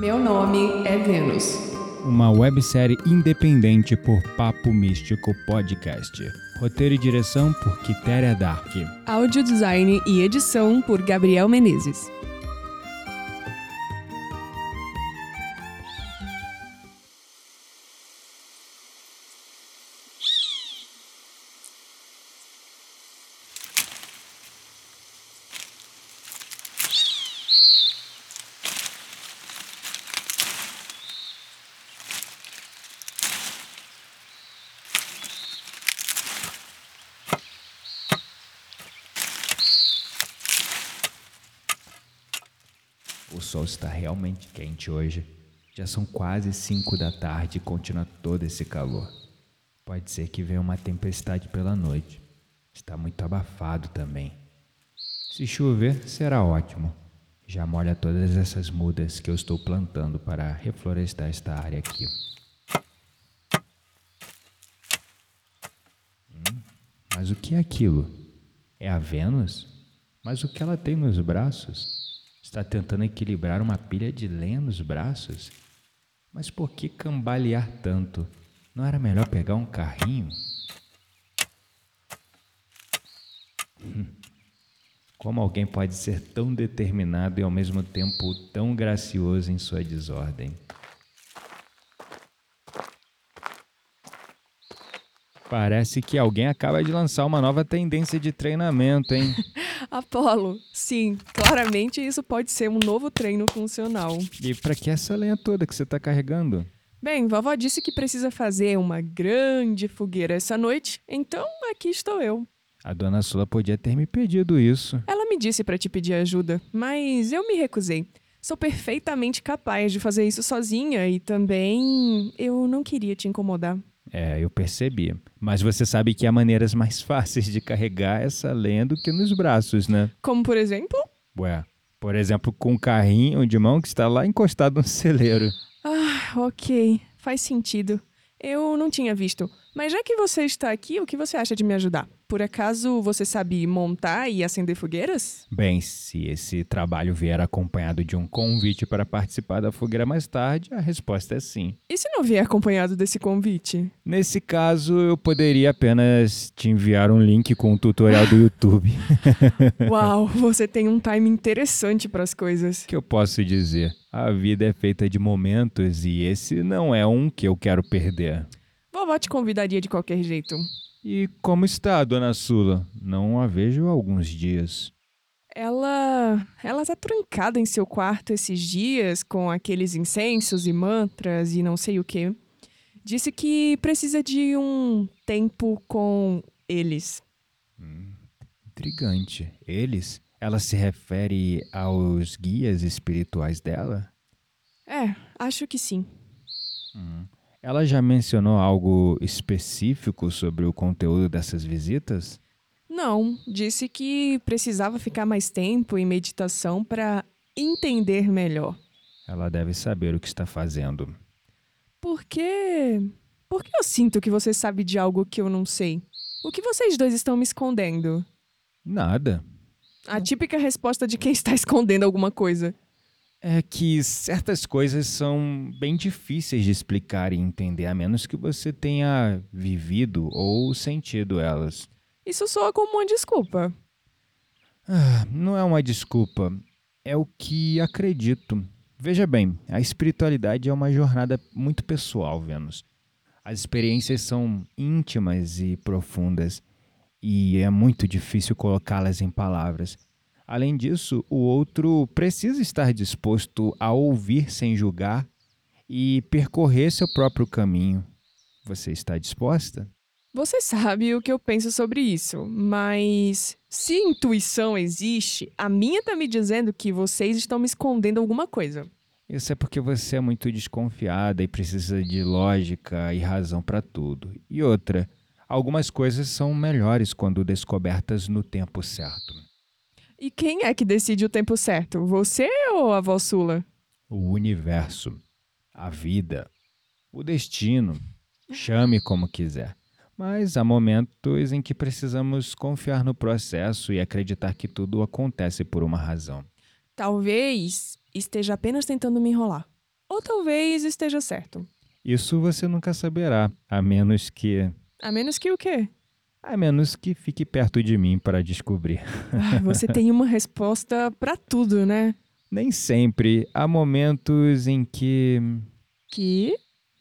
Meu nome é Vênus. Uma websérie independente por Papo Místico Podcast. Roteiro e direção por Quitéria Dark. Áudio design e edição por Gabriel Menezes. O sol está realmente quente hoje. Já são quase 5 da tarde e continua todo esse calor. Pode ser que venha uma tempestade pela noite. Está muito abafado também. Se chover, será ótimo. Já molha todas essas mudas que eu estou plantando para reflorestar esta área aqui. Hum, mas o que é aquilo? É a Vênus? Mas o que ela tem nos braços? Está tentando equilibrar uma pilha de lenha nos braços? Mas por que cambalear tanto? Não era melhor pegar um carrinho? Hum. Como alguém pode ser tão determinado e ao mesmo tempo tão gracioso em sua desordem? Parece que alguém acaba de lançar uma nova tendência de treinamento, hein? Apolo, sim, claramente isso pode ser um novo treino funcional. E para que essa lenha toda que você está carregando? Bem, vovó disse que precisa fazer uma grande fogueira essa noite, então aqui estou eu. A dona Sula podia ter me pedido isso. Ela me disse para te pedir ajuda, mas eu me recusei. Sou perfeitamente capaz de fazer isso sozinha e também eu não queria te incomodar. É, eu percebi. Mas você sabe que há maneiras mais fáceis de carregar essa lenha do que nos braços, né? Como por exemplo? Ué, por exemplo, com um carrinho de mão que está lá encostado no celeiro. Ah, ok. Faz sentido. Eu não tinha visto. Mas já que você está aqui, o que você acha de me ajudar? Por acaso você sabe montar e acender fogueiras? Bem, se esse trabalho vier acompanhado de um convite para participar da fogueira mais tarde, a resposta é sim. E se não vier acompanhado desse convite? Nesse caso, eu poderia apenas te enviar um link com um tutorial do YouTube. Uau, você tem um time interessante para as coisas. O que eu posso dizer? A vida é feita de momentos e esse não é um que eu quero perder. Vovó te convidaria de qualquer jeito. E como está, dona Sula? Não a vejo há alguns dias. Ela. Ela tá trancada em seu quarto esses dias com aqueles incensos e mantras e não sei o que. Disse que precisa de um tempo com eles. Hum, intrigante. Eles? Ela se refere aos guias espirituais dela? É, acho que sim. Ela já mencionou algo específico sobre o conteúdo dessas visitas? Não, disse que precisava ficar mais tempo em meditação para entender melhor. Ela deve saber o que está fazendo. Por quê? Por que eu sinto que você sabe de algo que eu não sei? O que vocês dois estão me escondendo? Nada. A típica resposta de quem está escondendo alguma coisa é que certas coisas são bem difíceis de explicar e entender, a menos que você tenha vivido ou sentido elas. Isso soa como uma desculpa. Ah, não é uma desculpa. É o que acredito. Veja bem, a espiritualidade é uma jornada muito pessoal, Vênus. As experiências são íntimas e profundas, e é muito difícil colocá-las em palavras. Além disso, o outro precisa estar disposto a ouvir sem julgar e percorrer seu próprio caminho. Você está disposta? Você sabe o que eu penso sobre isso, mas se intuição existe, a minha tá me dizendo que vocês estão me escondendo alguma coisa. Isso é porque você é muito desconfiada e precisa de lógica e razão para tudo. E outra, algumas coisas são melhores quando descobertas no tempo certo. E quem é que decide o tempo certo? Você ou a Sula? O universo, a vida, o destino. Chame como quiser. Mas há momentos em que precisamos confiar no processo e acreditar que tudo acontece por uma razão. Talvez esteja apenas tentando me enrolar. Ou talvez esteja certo. Isso você nunca saberá, a menos que. A menos que o quê? A menos que fique perto de mim para descobrir. Ah, você tem uma resposta para tudo, né? Nem sempre. Há momentos em que. Que?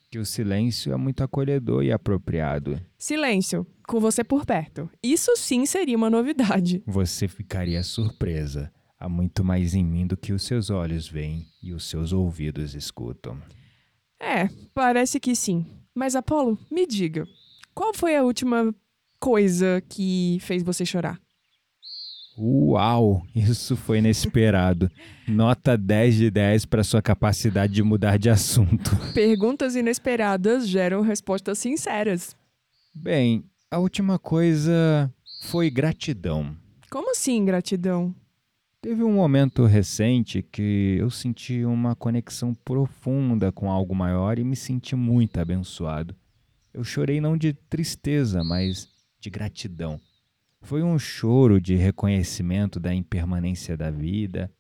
que o silêncio é muito acolhedor e apropriado. Silêncio, com você por perto. Isso sim seria uma novidade. Você ficaria surpresa. Há muito mais em mim do que os seus olhos veem e os seus ouvidos escutam. É, parece que sim. Mas, Apolo, me diga, qual foi a última coisa que fez você chorar? Uau, isso foi inesperado. Nota 10 de 10 para sua capacidade de mudar de assunto. Perguntas inesperadas geram respostas sinceras. Bem, a última coisa foi gratidão. Como assim, gratidão? Teve um momento recente que eu senti uma conexão profunda com algo maior e me senti muito abençoado. Eu chorei não de tristeza, mas de gratidão. Foi um choro de reconhecimento da impermanência da vida,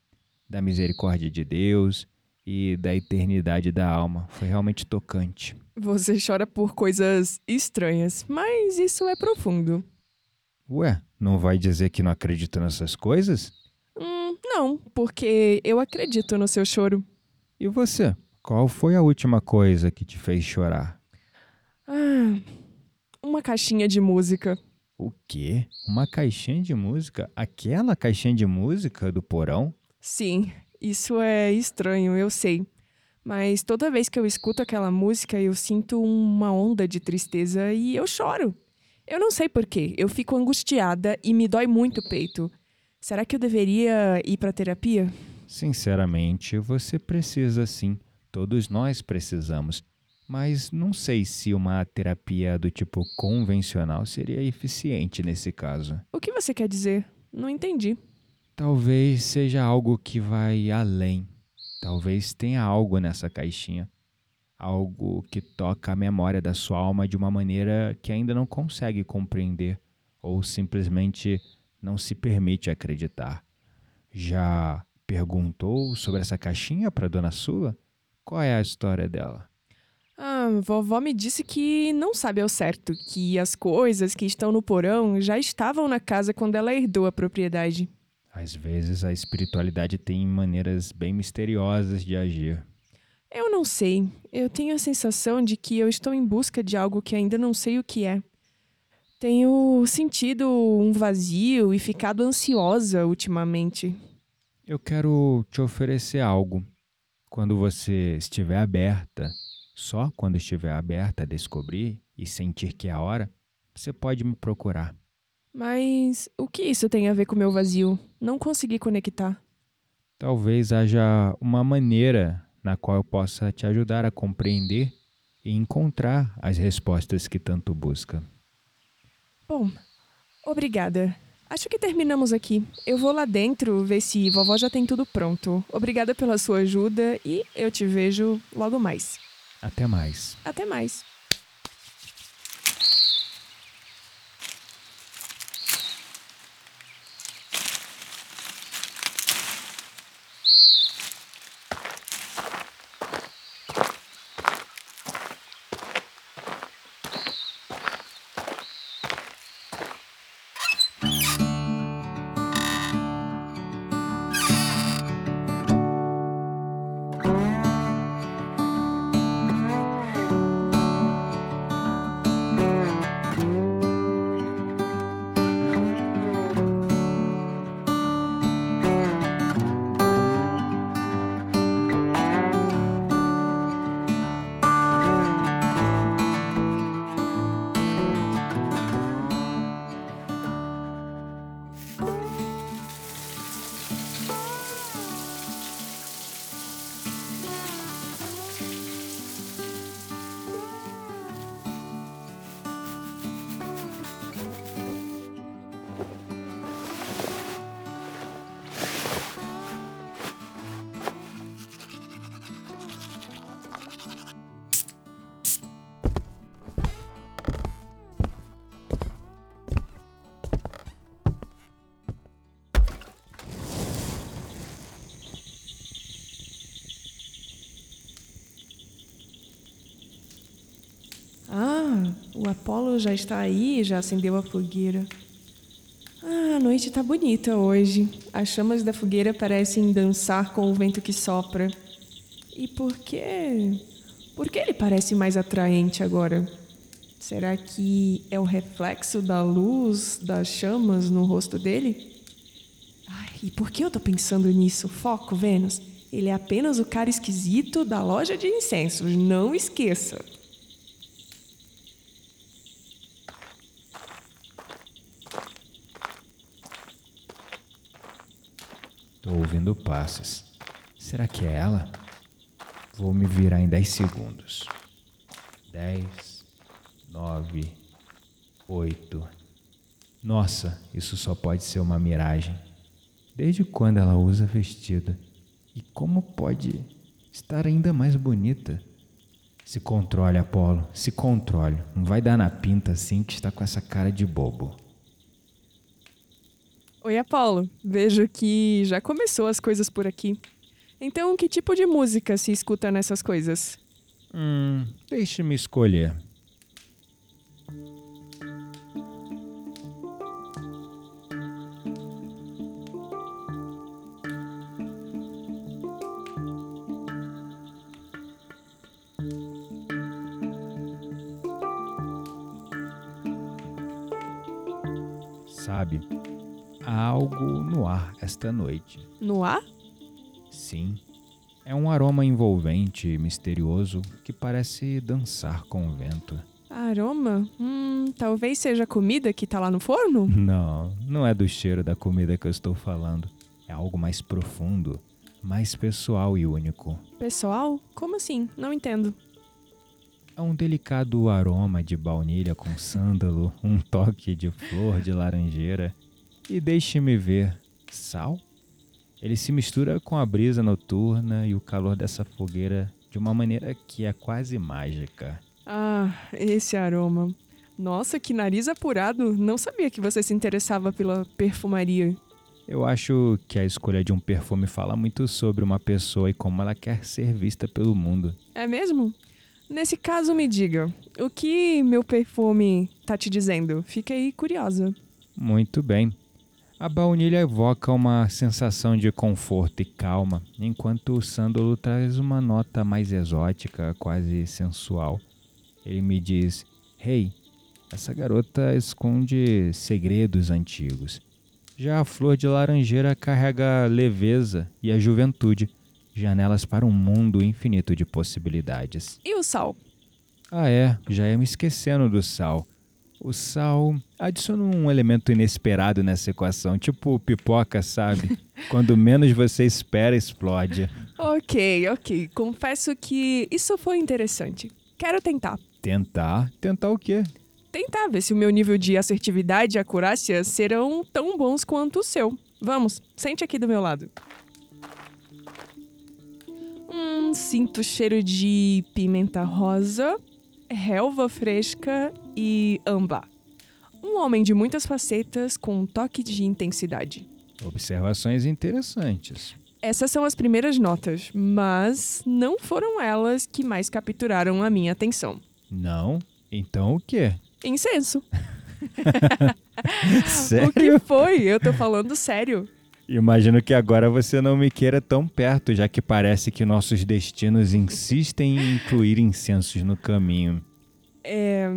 da misericórdia de Deus e da eternidade da alma. Foi realmente tocante. Você chora por coisas estranhas, mas isso é profundo. Ué, não vai dizer que não acredita nessas coisas? Hum, não, porque eu acredito no seu choro. E você? Qual foi a última coisa que te fez chorar? Ah, uma caixinha de música. O quê? Uma caixinha de música? Aquela caixinha de música do porão? Sim, isso é estranho, eu sei. Mas toda vez que eu escuto aquela música, eu sinto uma onda de tristeza e eu choro. Eu não sei porquê, eu fico angustiada e me dói muito o peito. Será que eu deveria ir para terapia? Sinceramente, você precisa sim. Todos nós precisamos mas não sei se uma terapia do tipo convencional seria eficiente nesse caso. O que você quer dizer? Não entendi. Talvez seja algo que vai além. Talvez tenha algo nessa caixinha. Algo que toca a memória da sua alma de uma maneira que ainda não consegue compreender ou simplesmente não se permite acreditar. Já perguntou sobre essa caixinha para dona Sula? Qual é a história dela? Vovó me disse que não sabe ao certo, que as coisas que estão no porão já estavam na casa quando ela herdou a propriedade. Às vezes a espiritualidade tem maneiras bem misteriosas de agir. Eu não sei. Eu tenho a sensação de que eu estou em busca de algo que ainda não sei o que é. Tenho sentido um vazio e ficado ansiosa ultimamente. Eu quero te oferecer algo. Quando você estiver aberta só quando estiver aberta a descobrir e sentir que é a hora, você pode me procurar. Mas o que isso tem a ver com o meu vazio? Não consegui conectar. Talvez haja uma maneira na qual eu possa te ajudar a compreender e encontrar as respostas que tanto busca. Bom, obrigada. Acho que terminamos aqui. Eu vou lá dentro ver se vovó já tem tudo pronto. Obrigada pela sua ajuda e eu te vejo logo mais. Até mais. Até mais. O Apolo já está aí, já acendeu a fogueira. Ah, a noite tá bonita hoje. As chamas da fogueira parecem dançar com o vento que sopra. E por que. Por que ele parece mais atraente agora? Será que é o reflexo da luz das chamas no rosto dele? Ai, e por que eu tô pensando nisso? Foco, Vênus. Ele é apenas o cara esquisito da loja de incensos, não esqueça. Tô ouvindo passos. Será que é ela? Vou me virar em 10 segundos. 10, 9, 8. Nossa, isso só pode ser uma miragem. Desde quando ela usa vestido? E como pode estar ainda mais bonita? Se controle, Apolo, se controle. Não vai dar na pinta assim que está com essa cara de bobo. Oi, Apolo. Vejo que já começou as coisas por aqui. Então, que tipo de música se escuta nessas coisas? Hum, deixe-me escolher. Algo no ar esta noite. No ar? Sim. É um aroma envolvente e misterioso que parece dançar com o vento. Aroma? Hum, talvez seja a comida que tá lá no forno? Não, não é do cheiro da comida que eu estou falando. É algo mais profundo, mais pessoal e único. Pessoal? Como assim? Não entendo. É um delicado aroma de baunilha com sândalo, um toque de flor de laranjeira e deixe-me ver, sal? Ele se mistura com a brisa noturna e o calor dessa fogueira de uma maneira que é quase mágica. Ah, esse aroma. Nossa, que nariz apurado. Não sabia que você se interessava pela perfumaria. Eu acho que a escolha de um perfume fala muito sobre uma pessoa e como ela quer ser vista pelo mundo. É mesmo? Nesse caso, me diga, o que meu perfume tá te dizendo? Fiquei curiosa. Muito bem. A baunilha evoca uma sensação de conforto e calma, enquanto o sândalo traz uma nota mais exótica, quase sensual. Ele me diz: Hey, essa garota esconde segredos antigos. Já a flor de laranjeira carrega leveza e a juventude, janelas para um mundo infinito de possibilidades. E o sal? Ah, é, já ia me esquecendo do sal. O sal adiciona um elemento inesperado nessa equação, tipo pipoca, sabe? Quando menos você espera, explode. Ok, ok. Confesso que isso foi interessante. Quero tentar. Tentar? Tentar o quê? Tentar ver se o meu nível de assertividade e acurácia serão tão bons quanto o seu. Vamos, sente aqui do meu lado. Hum, sinto cheiro de pimenta rosa, relva fresca e âmbar. Um homem de muitas facetas com um toque de intensidade. Observações interessantes. Essas são as primeiras notas, mas não foram elas que mais capturaram a minha atenção. Não? Então o quê? Incenso. Sério? O que foi? Eu tô falando sério. Imagino que agora você não me queira tão perto, já que parece que nossos destinos insistem em incluir incensos no caminho. É.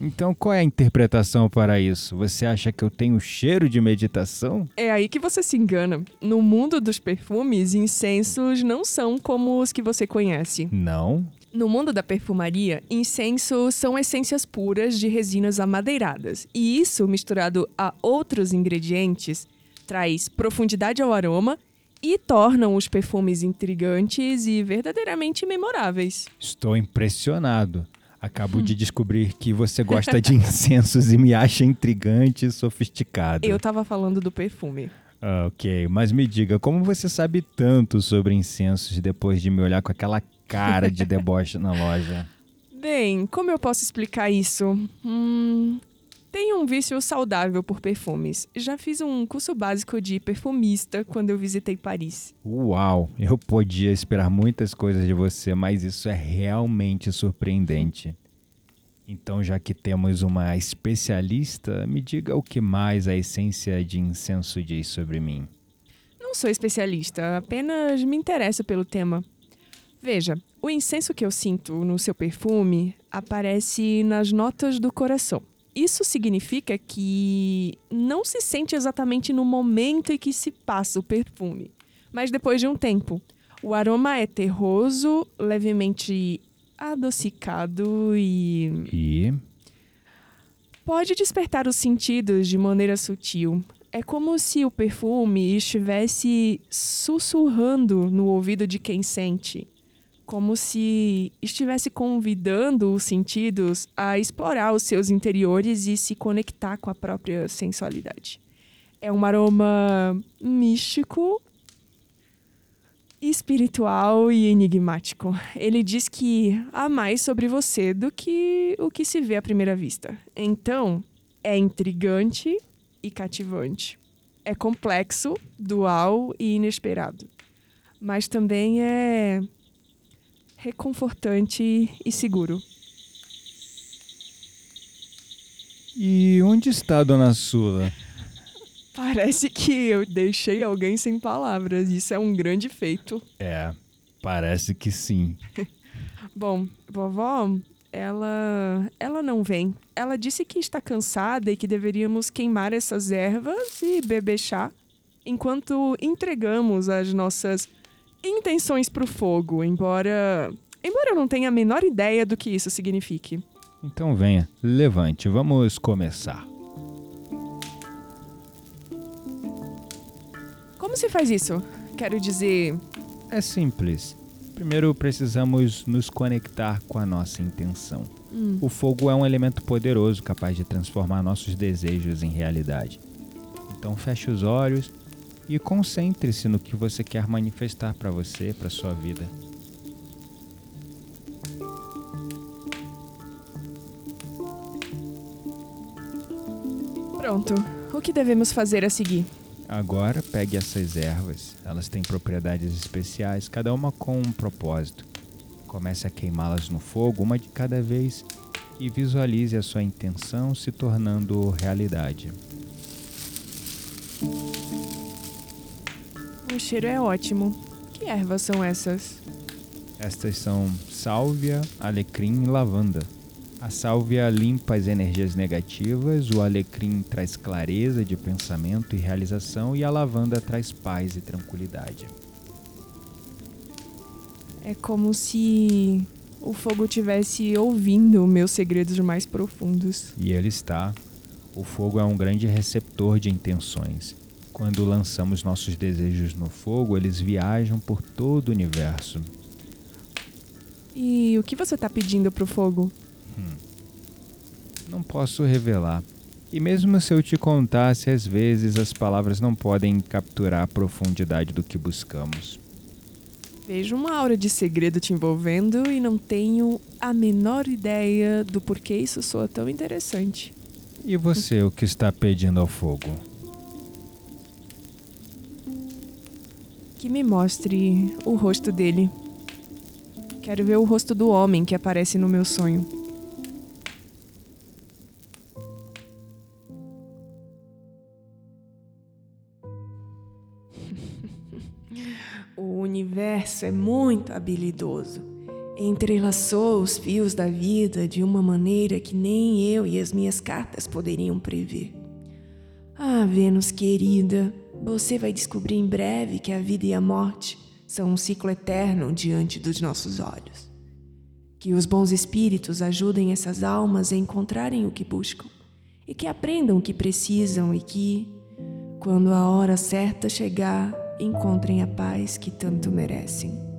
Então, qual é a interpretação para isso? Você acha que eu tenho cheiro de meditação? É aí que você se engana. No mundo dos perfumes, incensos não são como os que você conhece. Não. No mundo da perfumaria, incensos são essências puras de resinas amadeiradas. E isso, misturado a outros ingredientes, traz profundidade ao aroma e tornam os perfumes intrigantes e verdadeiramente memoráveis. Estou impressionado. Acabo de descobrir que você gosta de incensos e me acha intrigante e sofisticado. Eu tava falando do perfume. Ah, ok, mas me diga, como você sabe tanto sobre incensos depois de me olhar com aquela cara de deboche na loja? Bem, como eu posso explicar isso? Hum, tenho um vício saudável por perfumes. Já fiz um curso básico de perfumista quando eu visitei Paris. Uau, eu podia esperar muitas coisas de você, mas isso é realmente surpreendente. Então, já que temos uma especialista, me diga o que mais a essência de incenso diz sobre mim. Não sou especialista, apenas me interesso pelo tema. Veja, o incenso que eu sinto no seu perfume aparece nas notas do coração. Isso significa que não se sente exatamente no momento em que se passa o perfume, mas depois de um tempo. O aroma é terroso, levemente adocicado e. E. Pode despertar os sentidos de maneira sutil. É como se o perfume estivesse sussurrando no ouvido de quem sente. Como se estivesse convidando os sentidos a explorar os seus interiores e se conectar com a própria sensualidade. É um aroma místico espiritual e enigmático. Ele diz que há mais sobre você do que o que se vê à primeira vista. Então, é intrigante e cativante. É complexo, dual e inesperado. Mas também é reconfortante e seguro. E onde está Dona Sula? Parece que eu deixei alguém sem palavras. Isso é um grande feito. É, parece que sim. Bom, vovó, ela ela não vem. Ela disse que está cansada e que deveríamos queimar essas ervas e beber chá enquanto entregamos as nossas intenções para o fogo, embora embora eu não tenha a menor ideia do que isso signifique. Então venha, levante, vamos começar. Como se faz isso? Quero dizer. É simples. Primeiro precisamos nos conectar com a nossa intenção. Hum. O fogo é um elemento poderoso capaz de transformar nossos desejos em realidade. Então feche os olhos e concentre-se no que você quer manifestar para você, para sua vida. Pronto. O que devemos fazer a seguir? Agora pegue essas ervas, elas têm propriedades especiais, cada uma com um propósito. Comece a queimá-las no fogo, uma de cada vez, e visualize a sua intenção se tornando realidade. O cheiro é ótimo. Que ervas são essas? Estas são sálvia, alecrim e lavanda. A sálvia limpa as energias negativas, o alecrim traz clareza de pensamento e realização e a lavanda traz paz e tranquilidade. É como se o fogo tivesse ouvindo meus segredos mais profundos. E ele está. O fogo é um grande receptor de intenções. Quando lançamos nossos desejos no fogo, eles viajam por todo o universo. E o que você está pedindo pro fogo? Hum. Não posso revelar. E mesmo se eu te contasse, às vezes as palavras não podem capturar a profundidade do que buscamos. Vejo uma aura de segredo te envolvendo e não tenho a menor ideia do porquê isso soa tão interessante. E você, o que está pedindo ao fogo? Que me mostre o rosto dele. Quero ver o rosto do homem que aparece no meu sonho. O universo é muito habilidoso. Entrelaçou os fios da vida de uma maneira que nem eu e as minhas cartas poderiam prever. Ah, Vênus querida, você vai descobrir em breve que a vida e a morte são um ciclo eterno diante dos nossos olhos. Que os bons espíritos ajudem essas almas a encontrarem o que buscam e que aprendam o que precisam e que, quando a hora certa chegar, encontrem a paz que tanto merecem.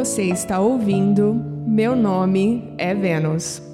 Você está ouvindo Meu Nome é Vênus.